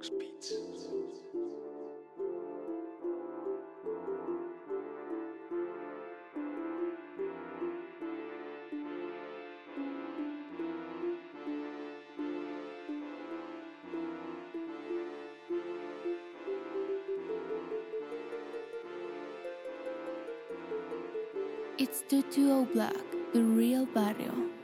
It's Beats. It's 220 Black, the real barrio.